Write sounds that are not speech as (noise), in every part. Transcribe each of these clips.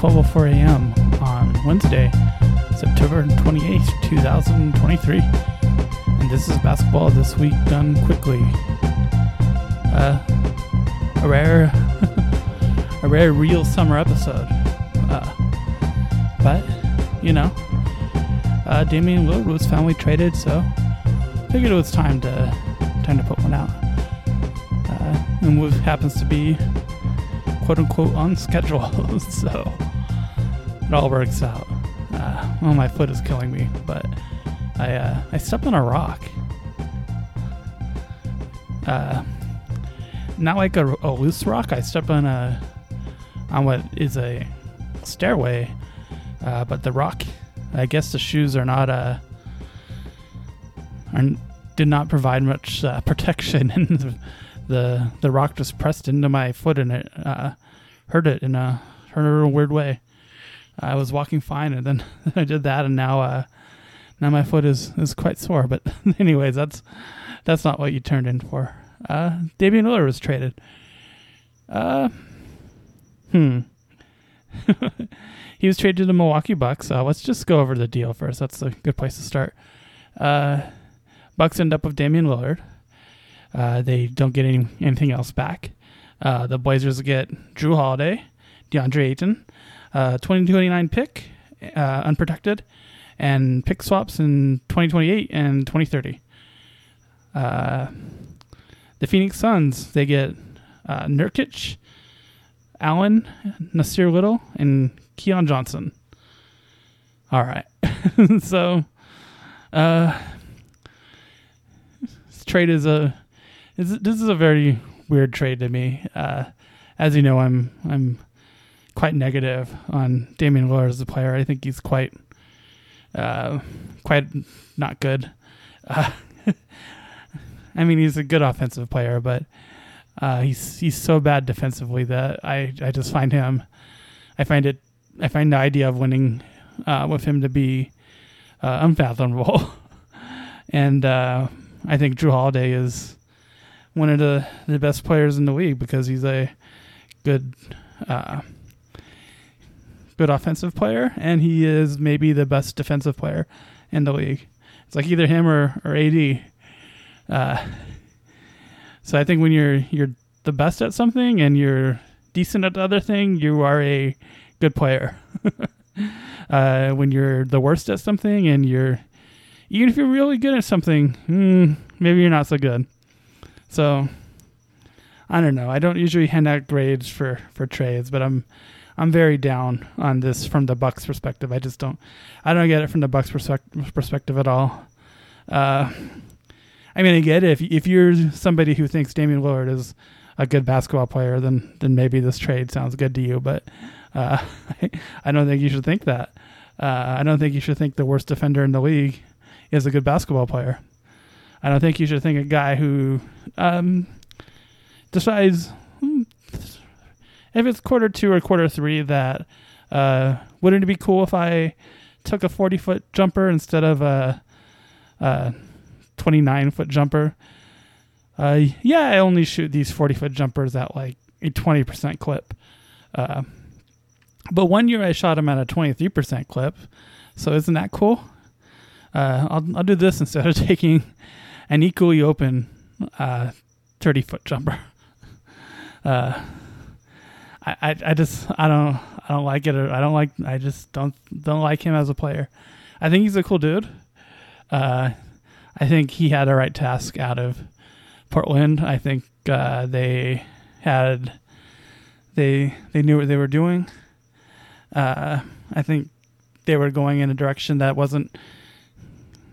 12:04 a.m. on Wednesday, September 28th, 2023. And this is basketball this week done quickly. Uh, a rare, (laughs) a rare real summer episode. Uh, but you know, uh, Damian Lillard was finally traded, so figured it was time to time to put one out. Uh, and what happens to be quote unquote on schedule, (laughs) so it all works out. Uh, well, my foot is killing me, but I uh, I stepped on a rock. Uh, not like a, a loose rock. I stepped on a on what is a stairway, uh, but the rock. I guess the shoes are not uh, are did not provide much uh, (laughs) protection, and the, the the rock just pressed into my foot and it uh, hurt it in a hurt it in a weird way. I was walking fine, and (laughs) then I did that, and now uh, now my foot is is quite sore. But (laughs) anyways, that's that's not what you turned in for. Uh, Damian Lillard was traded. Uh, hmm. (laughs) he was traded to the Milwaukee Bucks. Uh, let's just go over the deal first. That's a good place to start. Uh, Bucks end up with Damian Lillard. Uh, they don't get any, anything else back. Uh, the Blazers get Jrue Holiday, DeAndre Ayton, uh, 2029 pick, uh, unprotected, and pick swaps in 2028 and 2030. Uh, the Phoenix Suns, they get uh, Nurkic, Allen, Nassir Little, and Keon Johnson. All right. (laughs) so, uh, this trade is a is this is a very weird trade to me. Uh, as you know, I'm I'm quite negative on Damian Lillard as a player. I think he's quite uh, quite not good. Uh, (laughs) I mean, he's a good offensive player, but uh, he's he's so bad defensively that I I just find him. I find it. I find the idea of winning uh, with him to be uh, unfathomable, (laughs) and uh, I think Jrue Holiday is one of the, the best players in the league because he's a good uh, good offensive player and he is maybe the best defensive player in the league. It's like either him or, or AD. Uh, so I think when you're you're the best at something and you're decent at the other thing, you are a good player. (laughs) uh, when you're the worst at something and you're even if you're really good at something, mm, maybe you're not so good. So I don't know. I don't usually hand out grades for for trades, but I'm I'm very down on this from the Bucks perspective. I just don't I don't get it from the Bucks perspective perspective at all. Uh, I mean, I get it. If if you're somebody who thinks Damian Lillard is a good basketball player, then then maybe this trade sounds good to you. But uh, (laughs) I don't think you should think that. Uh, I don't think you should think the worst defender in the league is a good basketball player. I don't think you should think a guy who um, decides if it's quarter two or quarter three that uh, wouldn't it be cool if I took a 40 foot jumper instead of a, a 29 foot jumper? Uh, yeah, I only shoot these 40 foot jumpers at like a 20% clip. Uh, but one year I shot them at a 23% clip. So isn't that cool? Uh, I'll, I'll do this (laughs) instead of taking an equally open uh, 30 foot jumper. (laughs) I, I, I just I don't I don't like it. I don't like I just don't don't like him as a player. I think he's a cool dude. Uh, I think he had a right task out of Portland. I think uh, they had they they knew what they were doing. Uh, I think they were going in a direction that wasn't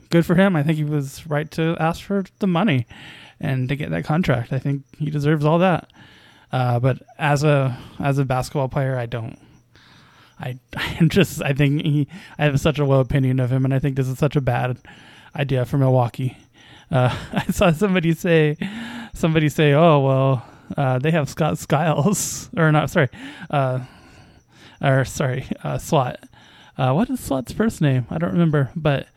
good for him. I think he was right to ask for the money and to get that contract. I think he deserves all that. Uh, but as a as a basketball player, I don't. I (laughs) I'm just I think he I have such a low opinion of him, and I think this is such a bad idea for Milwaukee. Uh, (laughs) I saw somebody say somebody say, "Oh well, uh, they have Scott (laughs) Skiles or not? Sorry, uh, or sorry, uh, Stotts. Uh, what is Stotts' first name? I don't remember, but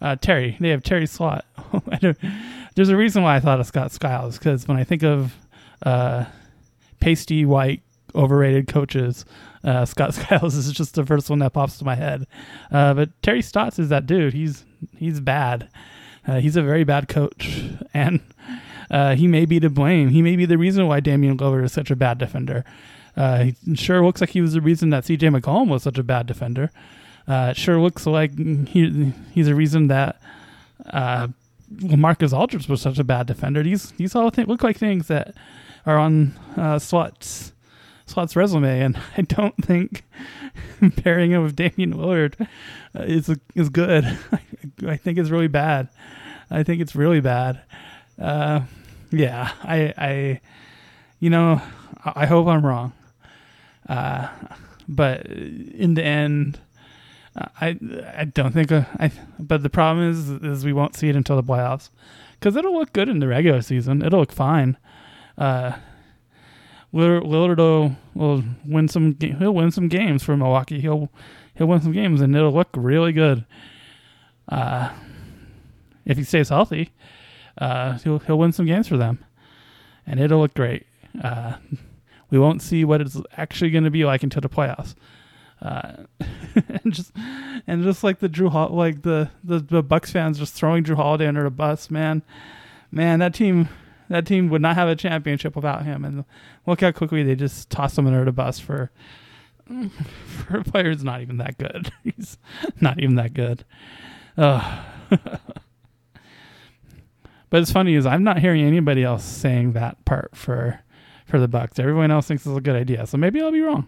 uh, Terry. They have Terry Stotts. There's a reason why I thought of Scott Skiles because when I think of uh, pasty white overrated coaches. Uh, Scott (laughs) Skiles is just the first one that pops to my head. Uh, but Terry Stotts is that dude. He's he's bad. Uh, he's a very bad coach, (laughs) and uh, he may be to blame. He may be the reason why Damian Glover is such a bad defender. Uh, he sure looks like he was the reason that C.J. McCollum was such a bad defender. Uh, it sure looks like he he's a reason that Marcus Aldridge was such a bad defender. These these all th- look like things that are on uh, Stotts' Stotts' resume, and (laughs) I don't think (laughs) pairing him with Damian Lillard uh, is is good. (laughs) I think it's really bad. I think it's really bad. Uh, yeah, I, I, you know, I hope I'm wrong. Uh, but in the end, I, I don't think uh, I. But the problem is, is we won't see it until the playoffs, because it'll look good in the regular season. It'll look fine. Uh, Lillard will, will win some. He'll win some games for Milwaukee. He'll he'll win some games, and it'll look really good. Uh, if he stays healthy, uh, he'll he'll win some games for them, and it'll look great. Uh, we won't see what it's actually going to be like until the playoffs. Uh, (laughs) and just and just like the Hol- like the, the the Bucks fans just throwing Jrue Holiday under the bus, man, man, that team that team would not have a championship without him. And look how quickly they just toss him under the bus for (laughs) for a player who's not even that good. (laughs) He's not even that good. Uh, (laughs) but it's funny is I'm not hearing anybody else saying that part for for the Bucks. Everyone else thinks it's a good idea. So maybe I'll be wrong.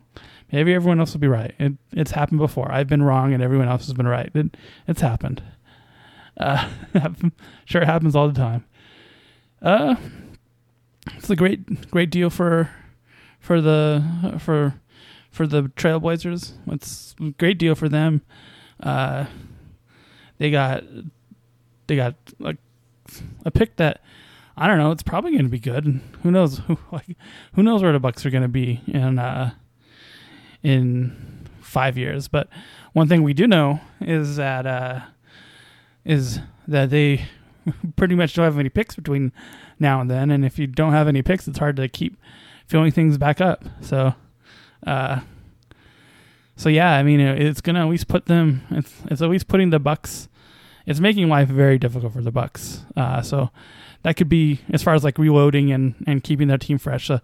Maybe everyone else will be right. It, it's happened before. I've been wrong and everyone else has been right. It, it's happened. Uh, sure, it happens all the time. Uh, it's a great great deal for for the for for the Trailblazers. It's a great deal for them. Uh, they got they got like a pick that I don't know. It's probably going to be good. Who knows? Who (laughs) like who knows where the Bucks are going to be in uh, in five years? But one thing we do know is that uh, is that they (laughs) pretty much don't have any picks between now and then. And if you don't have any picks, it's hard to keep filling things back up. So, uh, so yeah, I mean, it's gonna at least put them. It's it's at least putting the Bucks. It's making life very difficult for the Bucks. Uh, so that could be as far as like reloading and and keeping their team fresh. Uh,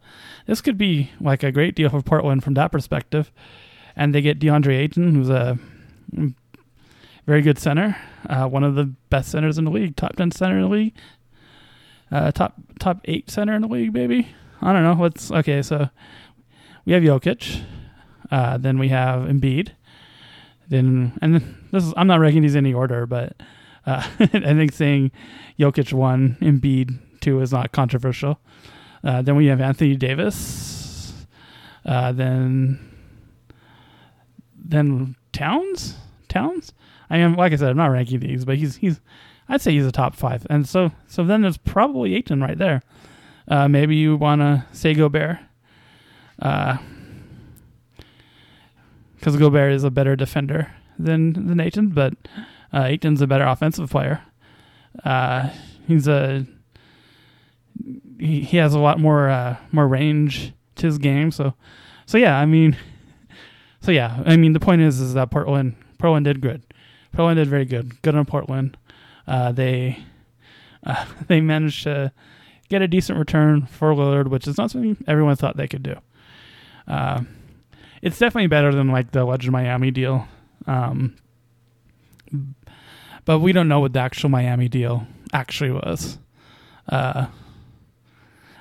this could be like a great deal for Portland from that perspective. And they get DeAndre Ayton, who's a very good center, uh, one of the best centers in the league, top ten center in the league, uh, top top eight center in the league, maybe. I don't know. What's okay? So we have Jokic, uh, then we have Embiid, then and this is I'm not ranking these in any order, but uh, (laughs) I think saying Jokic one, Embiid two is not controversial. Uh, then we have Anthony Davis, uh, then then Towns, Towns. I am like I said, I'm not ranking these, but he's he's I'd say he's a top five. And so so then there's probably Ayton right there. Uh, maybe you want to say Gobert, because uh, Gobert is a better defender than than Ayton, but uh, Ayton's a better offensive player. Uh, he's a he, he has a lot more uh, more range to his game. So so yeah, I mean, (laughs) so yeah, I mean the point is is that Portland Portland did good. Portland did very good. Good on Portland. Uh, they uh, (laughs) they managed to get a decent return for Lillard, which is not something everyone thought they could do. Uh, it's definitely better than like the Legend Miami deal, um, but we don't know what the actual Miami deal actually was. Uh,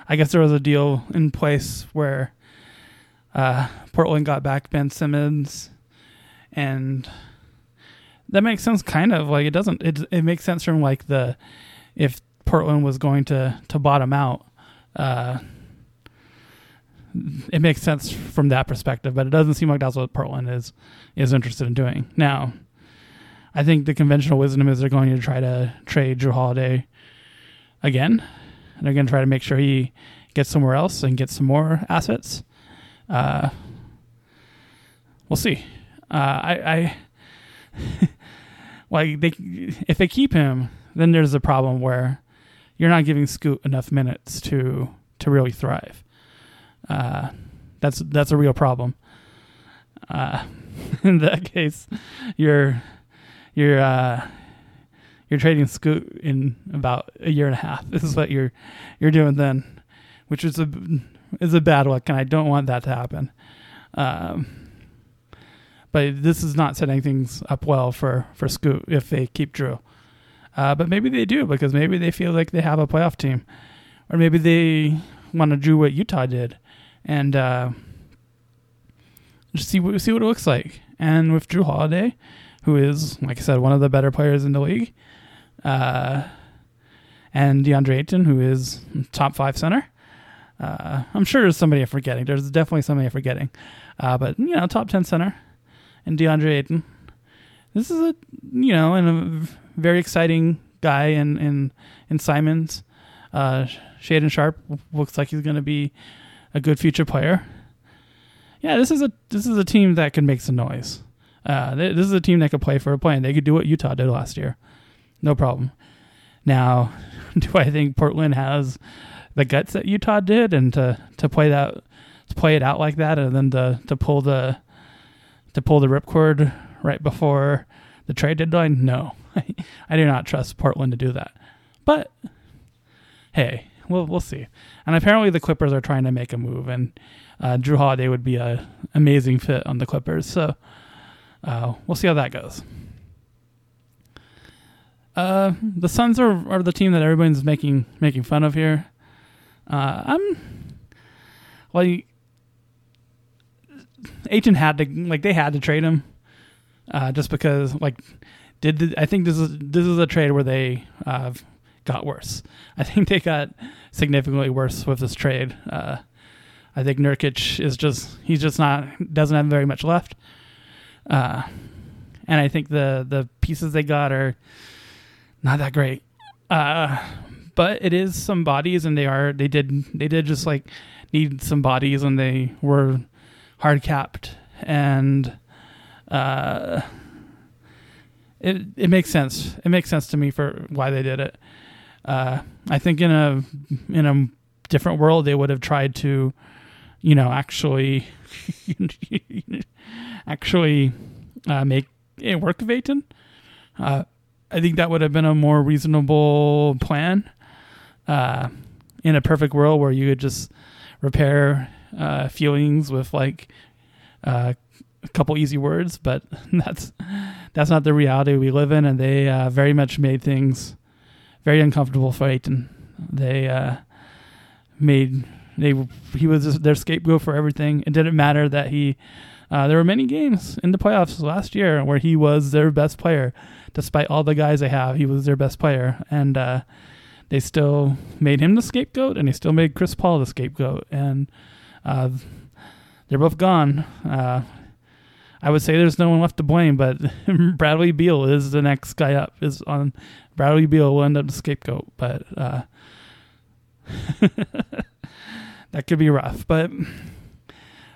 I guess there was a deal in place where uh, Portland got back Ben Simmons and that makes sense kind of. Like it doesn't it it makes sense from like the if Portland was going to to bottom out uh it makes sense from that perspective but it doesn't seem like that's what Portland is is interested in doing. Now I think the conventional wisdom is they're going to try to trade Jrue Holiday again. And they're going to try to make sure he gets somewhere else and get some more assets. Uh we'll see. Uh I I (laughs) like they if they keep him, then there's a problem where you're not giving Scoot enough minutes to to really thrive. Uh, That's that's a real problem. Uh, (laughs) in that case, you're you're uh, you're trading Scoot in about a year and a half. This (laughs) is what you're you're doing then, which is a is a bad look, and I don't want that to happen. Um, but this is not setting things up well for for Scoot if they keep Jrue. Uh, but maybe they do because maybe they feel like they have a playoff team, or maybe they want to do what Utah did, and uh, just see what see what it looks like. And with Jrue Holiday, who is like I said one of the better players in the league, uh, and DeAndre Ayton, who is top five center. Uh, I'm sure there's somebody I'm forgetting. There's definitely somebody I'm forgetting. Uh, but, you know, top 10 center and DeAndre Ayton. This is a, you know, and a very exciting guy in, in, in Simons. Uh, Shaedon Sharpe looks like he's going to be a good future player. Yeah, this is a this is a team that can make some noise. Uh, this is a team that could play for a play, and they could do what Utah did last year, no problem. Now, (laughs) do I think Portland has the guts that Utah did, and to to play that to play it out like that, and then to to pull the to pull the ripcord right before the trade deadline? No, (laughs) I do not trust Portland to do that. But hey, we'll we'll see. And apparently the Clippers are trying to make a move, and uh, Jrue Holiday would be a amazing fit on the Clippers. So uh, we'll see how that goes. Uh, the Suns are, are the team that everyone's making making fun of here. Uh, I'm well. Ayton had to like they had to trade him, uh, just because like did the, I think this is this is a trade where they uh, got worse. I think they got significantly worse with this trade. Uh, I think Nurkic is just he's just not doesn't have very much left, uh, and I think the the pieces they got are not that great. Uh, but it is some bodies, and they are they did they did just like need some bodies, and they were hard capped, and uh, it it makes sense. It makes sense to me for why they did it. Uh, I think in a in a different world they would have tried to, you know, actually (laughs) actually uh, make it work with. Uh, I think that would have been a more reasonable plan uh, in a perfect world where you could just repair uh, feelings with like uh, a couple easy words, but (laughs) that's that's not the reality we live in, and they uh, very much made things very uncomfortable for Ayton. They uh, made they he was their scapegoat for everything. It didn't matter that he. Uh, there were many games in the playoffs last year where he was their best player, despite all the guys they have. He was their best player, and uh, they still made him the scapegoat, and they still made Chris Paul the scapegoat, and uh, they're both gone. Uh, I would say there's no one left to blame, but (laughs) Bradley Beal is the next guy up. Is on Bradley Beal will end up the scapegoat, but uh, (laughs) that could be rough. But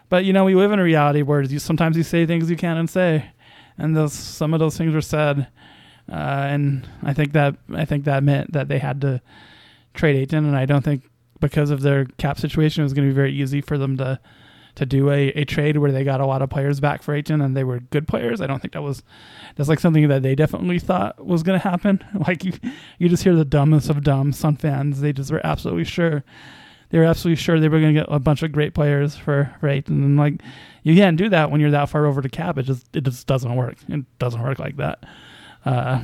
but you know we live in a reality where you, sometimes you say things you can't unsay, and those some of those things were said, uh, and I think that I think that meant that they had to trade Ayton, and I don't think because of their cap situation it was going to be very easy for them to to do a, a trade where they got a lot of players back for Ayton and they were good players. I don't think that was that's like something that they definitely thought was going to happen. (laughs) Like you, you just hear the dumbest of dumb Sun fans. They just were absolutely sure. They were absolutely sure they were going to get a bunch of great players for, Ayton. And like you can't do that when you're that far over the cap. It just it just doesn't work. It doesn't work like that. Uh,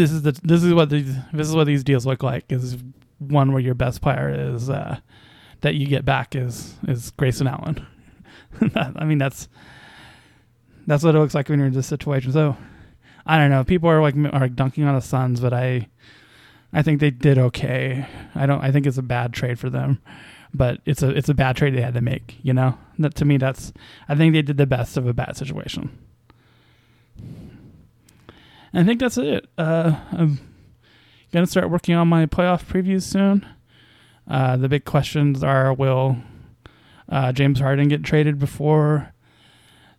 this is the this is what these this is what these deals look like. Is one where your best player is uh, that you get back is is Grayson Allen. (laughs) I mean that's that's what it looks like when you're in this situation. So I don't know. People are like are dunking on the Suns, but I I think they did okay. I don't. I think it's a bad trade for them, but it's a it's a bad trade they had to make. You know, that to me that's I think they did the best of a bad situation. I think that's it. Uh, I'm gonna start working on my playoff previews soon. Uh, the big questions are: Will uh, James Harden get traded before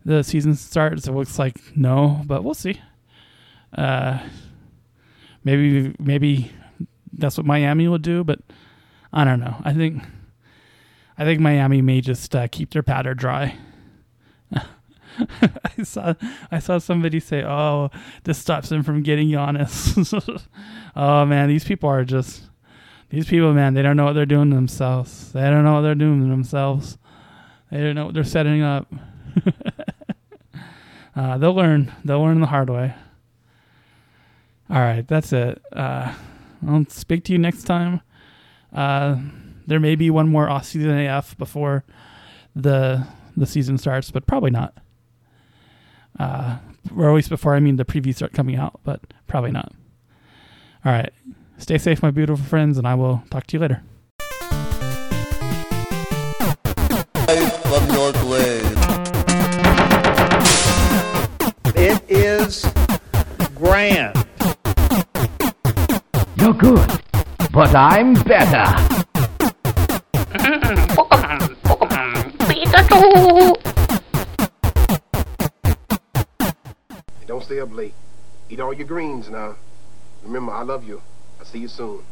the season starts? It looks like no, but we'll see. Uh, maybe maybe that's what Miami will do, but I don't know. I think I think Miami may just uh, keep their powder dry. (laughs) I saw I saw somebody say, "Oh, this stops them from getting Giannis." (laughs) oh man, these people are just these people, man. They don't know what they're doing to themselves. They don't know what they're doing to themselves. They don't know what they're setting up. (laughs) uh, they'll learn. They'll learn the hard way. All right, that's it. Uh, I'll speak to you next time. Uh, there may be one more off season AF before the the season starts, but probably not. Uh, or at least before I mean the previews start coming out, but probably not. All right, stay safe, my beautiful friends, and I will talk to you later. From York Lane. It is grand. You're good, but I'm better. Eat all your greens now. Remember, I love you. I'll see you soon.